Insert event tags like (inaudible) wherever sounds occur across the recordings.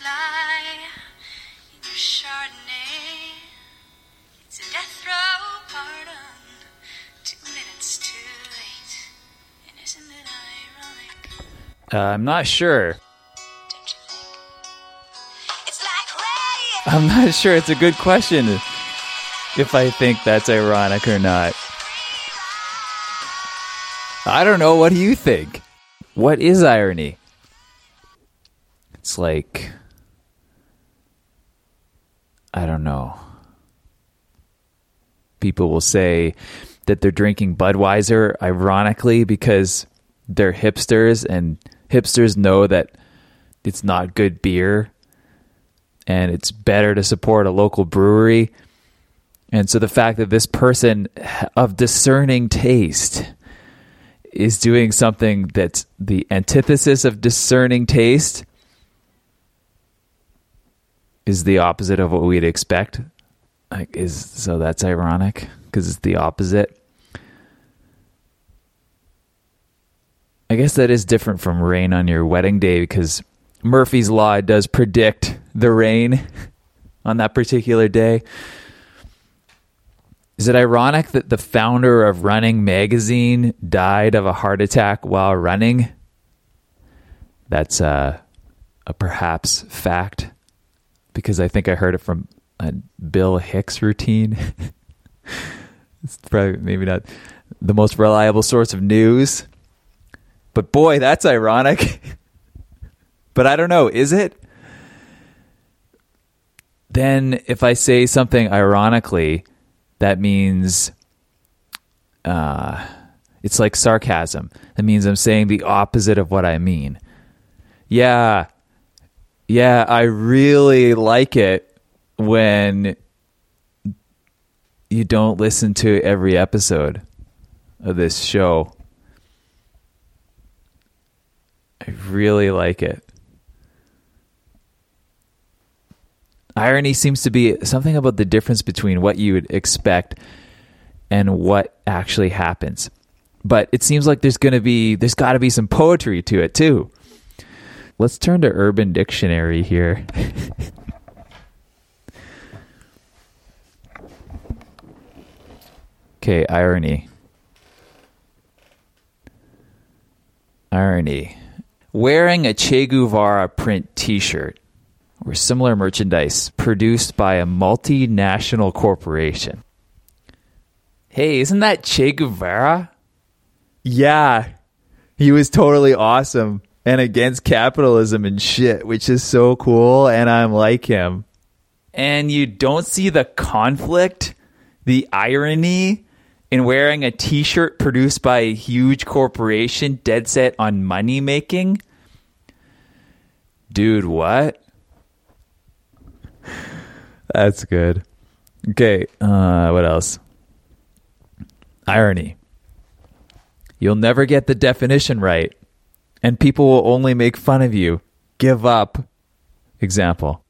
fly in your Chardonnay. It's a death row pardon. Two minutes too late. And isn't it ironic? Uh, I'm not sure. Don't you think? It's like. I'm not sure. It's a good question if I think that's ironic or not. I don't know. What do you think? What is irony? It's like. I don't know. People will say that they're drinking Budweiser, ironically, because they're hipsters, and hipsters know that it's not good beer and it's better to support a local brewery. And so the fact that this person of discerning taste is doing something that's the antithesis of discerning taste is the opposite of what we'd expect. Like is so that's ironic because it's the opposite. I guess that is different from rain on your wedding day because Murphy's Law does predict the rain (laughs) on that particular day. Is it ironic that the founder of Running Magazine died of a heart attack while running? That's a, a perhaps fact because I think I heard it from a Bill Hicks routine. (laughs) it's probably maybe not the most reliable source of news. But boy, that's ironic. (laughs) but I don't know, is it? Then if I say something ironically, that means uh, it's like sarcasm. That means I'm saying the opposite of what I mean. Yeah, yeah, I really like it when you don't listen to every episode of this show. I really like it. Irony seems to be something about the difference between what you would expect and what actually happens. But it seems like there's going to be there's got to be some poetry to it too. Let's turn to Urban Dictionary here. (laughs) okay, irony. Irony. Wearing a Che Guevara print t shirt or similar merchandise produced by a multinational corporation. Hey, isn't that Che Guevara? Yeah, he was totally awesome and against capitalism and shit, which is so cool, and I'm like him. And you don't see the conflict, the irony in wearing a t shirt produced by a huge corporation dead set on money making? Dude, what? That's good. Okay, uh, what else? Irony. You'll never get the definition right, and people will only make fun of you. Give up. Example.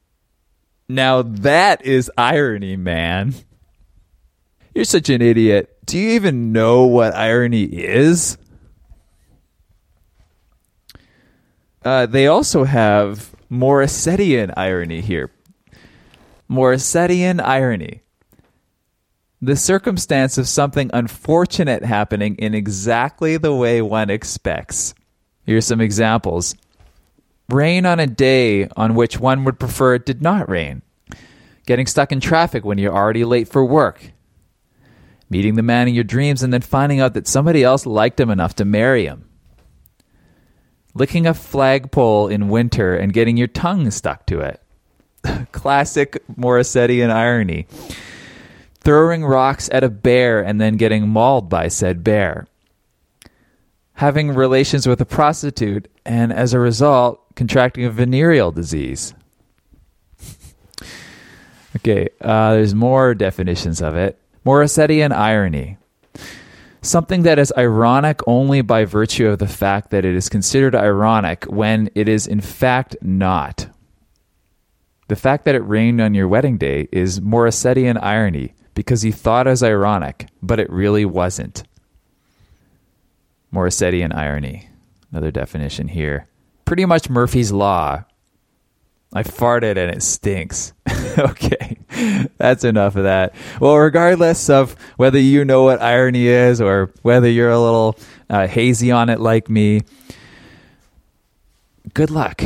Now that is irony, man. You're such an idiot. Do you even know what irony is? Uh, they also have Morissettian irony here. Morissettian irony. The circumstance of something unfortunate happening in exactly the way one expects. Here's some examples rain on a day on which one would prefer it did not rain, getting stuck in traffic when you're already late for work, meeting the man in your dreams and then finding out that somebody else liked him enough to marry him, licking a flagpole in winter and getting your tongue stuck to it. (laughs) Classic Morissettian irony. Throwing rocks at a bear and then getting mauled by said bear. Having relations with a prostitute and as a result contracting a venereal disease. (laughs) okay, uh, there's more definitions of it. Morissettian irony. Something that is ironic only by virtue of the fact that it is considered ironic when it is in fact not. The fact that it rained on your wedding day is Morissettian irony because you thought it was ironic, but it really wasn't. Morissettian irony. Another definition here. Pretty much Murphy's Law. I farted and it stinks. (laughs) okay, that's enough of that. Well, regardless of whether you know what irony is or whether you're a little uh, hazy on it like me, good luck.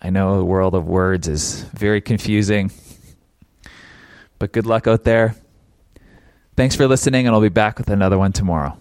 I know the world of words is very confusing, but good luck out there. Thanks for listening, and I'll be back with another one tomorrow.